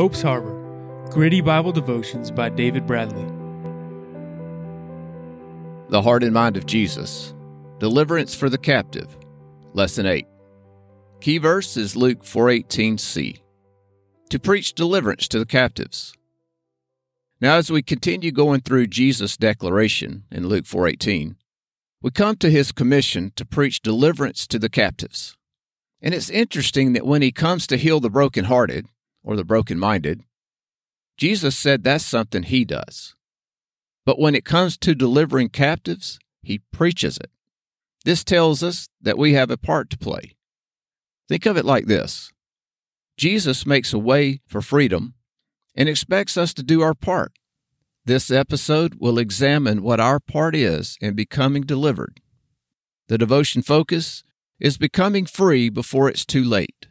Hope's Harbor Gritty Bible Devotions by David Bradley. The Heart and Mind of Jesus Deliverance for the Captive. Lesson 8. Key verse is Luke 4:18c. To preach deliverance to the captives. Now as we continue going through Jesus' declaration in Luke 4:18, we come to his commission to preach deliverance to the captives. And it's interesting that when he comes to heal the brokenhearted or the broken minded, Jesus said that's something he does. But when it comes to delivering captives, he preaches it. This tells us that we have a part to play. Think of it like this Jesus makes a way for freedom and expects us to do our part. This episode will examine what our part is in becoming delivered. The devotion focus is becoming free before it's too late.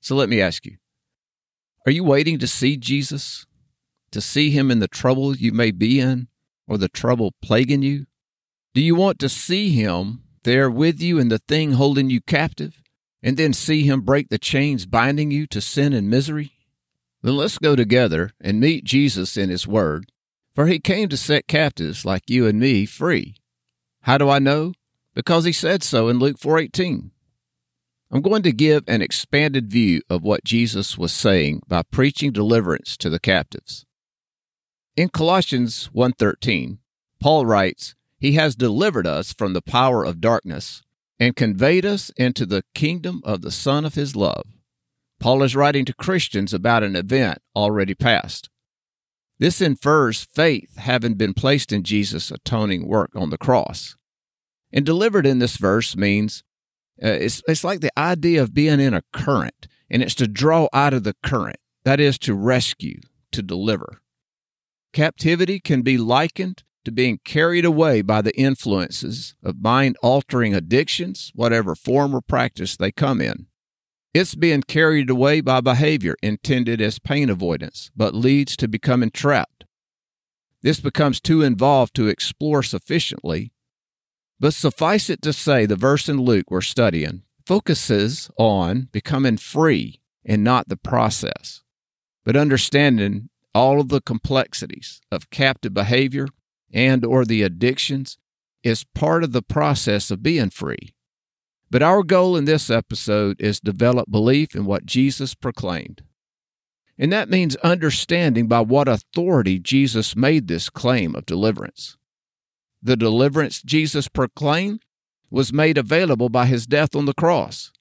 So let me ask you are you waiting to see Jesus? To see him in the trouble you may be in or the trouble plaguing you? Do you want to see him there with you in the thing holding you captive and then see him break the chains binding you to sin and misery? Then let's go together and meet Jesus in his word, for he came to set captives like you and me free. How do I know? Because he said so in Luke 4:18. I'm going to give an expanded view of what Jesus was saying by preaching deliverance to the captives. In Colossians 1:13, Paul writes, "He has delivered us from the power of darkness and conveyed us into the kingdom of the Son of his love." Paul is writing to Christians about an event already past. This infers faith having been placed in Jesus' atoning work on the cross. And delivered in this verse means uh, it's, it's like the idea of being in a current, and it's to draw out of the current. That is to rescue, to deliver. Captivity can be likened to being carried away by the influences of mind altering addictions, whatever form or practice they come in. It's being carried away by behavior intended as pain avoidance, but leads to becoming trapped. This becomes too involved to explore sufficiently but suffice it to say, the verse in Luke we're studying focuses on becoming free and not the process, but understanding all of the complexities of captive behavior and or the addictions is part of the process of being free. But our goal in this episode is develop belief in what Jesus proclaimed. And that means understanding by what authority Jesus made this claim of deliverance. The deliverance Jesus proclaimed was made available by his death on the cross.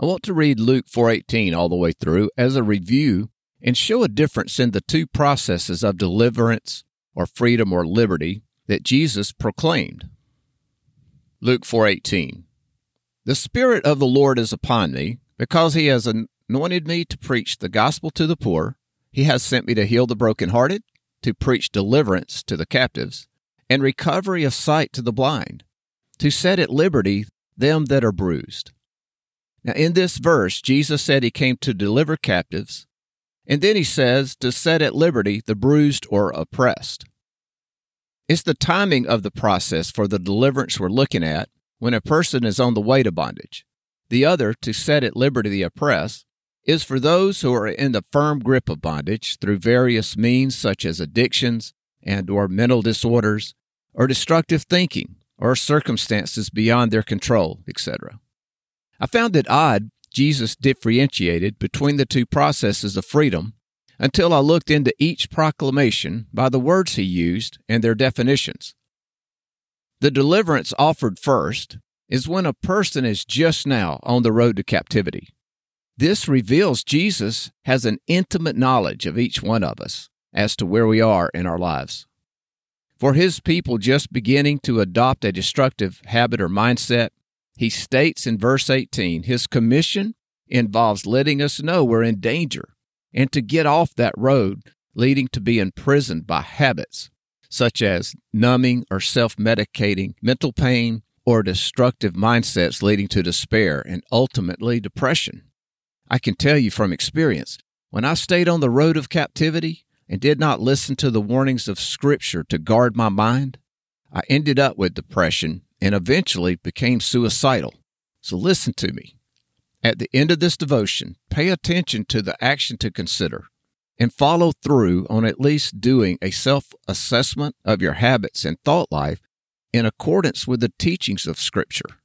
I want to read Luke 4:18 all the way through as a review and show a difference in the two processes of deliverance or freedom or liberty that Jesus proclaimed. Luke 4:18 The spirit of the Lord is upon me because he has anointed me to preach the gospel to the poor he has sent me to heal the brokenhearted to preach deliverance to the captives and recovery of sight to the blind, to set at liberty them that are bruised. Now, in this verse, Jesus said he came to deliver captives, and then he says to set at liberty the bruised or oppressed. It's the timing of the process for the deliverance we're looking at when a person is on the way to bondage. The other, to set at liberty the oppressed, is for those who are in the firm grip of bondage through various means such as addictions, and or mental disorders or destructive thinking or circumstances beyond their control, etc. I found it odd Jesus differentiated between the two processes of freedom until I looked into each proclamation by the words he used and their definitions. The deliverance offered first is when a person is just now on the road to captivity. This reveals Jesus has an intimate knowledge of each one of us as to where we are in our lives. For his people just beginning to adopt a destructive habit or mindset, he states in verse 18 his commission involves letting us know we're in danger and to get off that road leading to being imprisoned by habits such as numbing or self medicating mental pain or destructive mindsets leading to despair and ultimately depression. I can tell you from experience, when I stayed on the road of captivity, and did not listen to the warnings of Scripture to guard my mind, I ended up with depression and eventually became suicidal. So listen to me. At the end of this devotion, pay attention to the action to consider and follow through on at least doing a self assessment of your habits and thought life in accordance with the teachings of Scripture.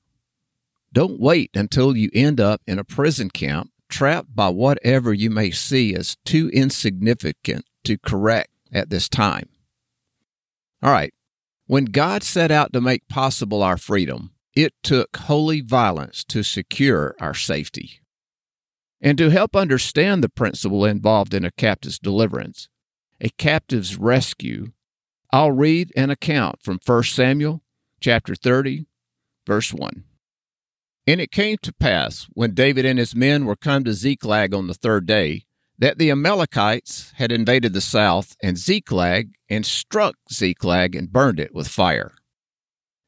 Don't wait until you end up in a prison camp trapped by whatever you may see as too insignificant to correct at this time. All right, when God set out to make possible our freedom, it took holy violence to secure our safety. And to help understand the principle involved in a captive's deliverance, a captive's rescue, I'll read an account from 1 Samuel chapter 30, verse 1. And it came to pass, when David and his men were come to Ziklag on the third day, that the Amalekites had invaded the south and Ziklag and struck Ziklag and burned it with fire.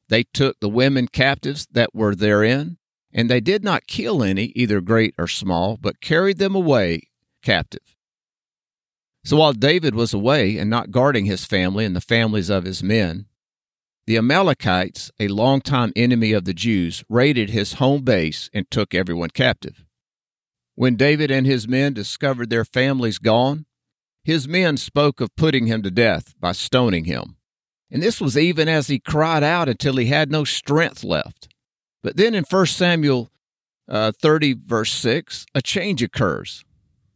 They took the women captives that were therein, and they did not kill any, either great or small, but carried them away captive. So while David was away and not guarding his family and the families of his men, the Amalekites, a longtime enemy of the Jews, raided his home base and took everyone captive. When David and his men discovered their families gone, his men spoke of putting him to death by stoning him. And this was even as he cried out until he had no strength left. But then in 1 Samuel uh, 30, verse 6, a change occurs.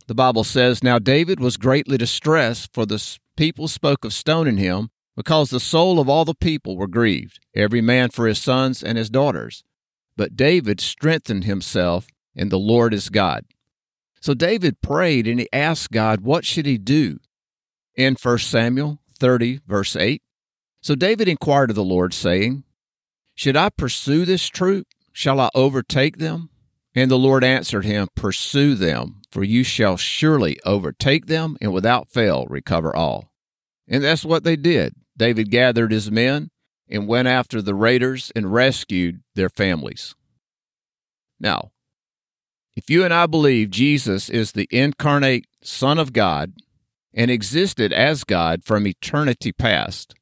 The Bible says, Now David was greatly distressed, for the people spoke of stoning him, because the soul of all the people were grieved, every man for his sons and his daughters. But David strengthened himself in the Lord is God. So David prayed and he asked God, what should he do? In 1 Samuel 30, verse 8. So David inquired of the Lord, saying, Should I pursue this troop? Shall I overtake them? And the Lord answered him, Pursue them, for you shall surely overtake them, and without fail recover all. And that's what they did. David gathered his men and went after the raiders and rescued their families. Now, if you and I believe Jesus is the incarnate Son of God and existed as God from eternity past,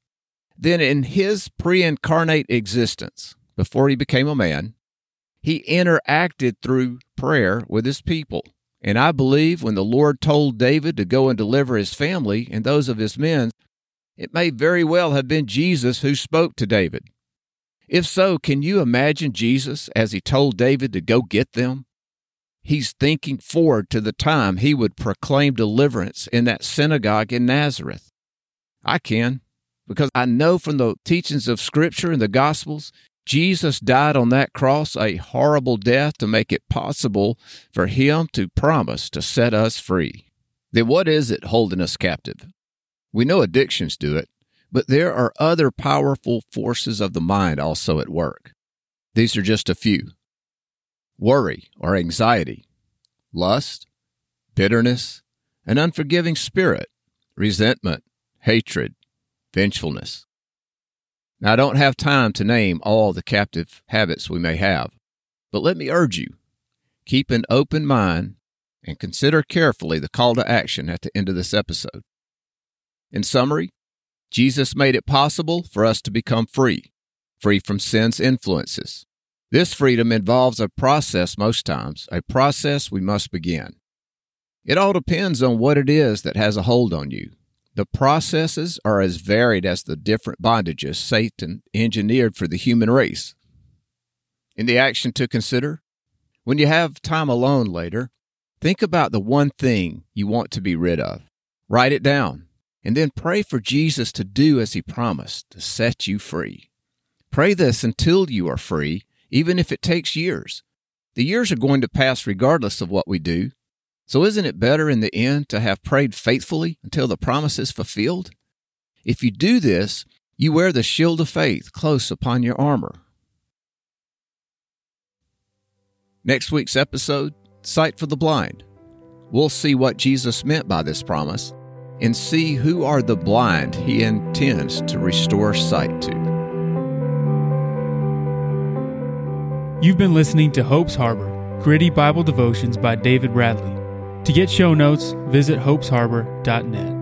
then in his pre incarnate existence, before he became a man, he interacted through prayer with his people. And I believe when the Lord told David to go and deliver his family and those of his men, it may very well have been Jesus who spoke to David. If so, can you imagine Jesus as he told David to go get them? He's thinking forward to the time he would proclaim deliverance in that synagogue in Nazareth. I can, because I know from the teachings of Scripture and the Gospels, Jesus died on that cross a horrible death to make it possible for him to promise to set us free. Then what is it holding us captive? We know addictions do it, but there are other powerful forces of the mind also at work. These are just a few worry or anxiety, lust, bitterness, an unforgiving spirit, resentment, hatred, vengefulness. Now, I don't have time to name all the captive habits we may have, but let me urge you keep an open mind and consider carefully the call to action at the end of this episode. In summary, Jesus made it possible for us to become free, free from sin's influences, this freedom involves a process most times, a process we must begin. It all depends on what it is that has a hold on you. The processes are as varied as the different bondages Satan engineered for the human race. In the action to consider, when you have time alone later, think about the one thing you want to be rid of. Write it down, and then pray for Jesus to do as he promised, to set you free. Pray this until you are free even if it takes years. The years are going to pass regardless of what we do. So isn't it better in the end to have prayed faithfully until the promise is fulfilled? If you do this, you wear the shield of faith close upon your armor. Next week's episode Sight for the Blind. We'll see what Jesus meant by this promise and see who are the blind he intends to restore sight to. You've been listening to Hope's Harbor, gritty Bible devotions by David Bradley. To get show notes, visit hopesharbor.net.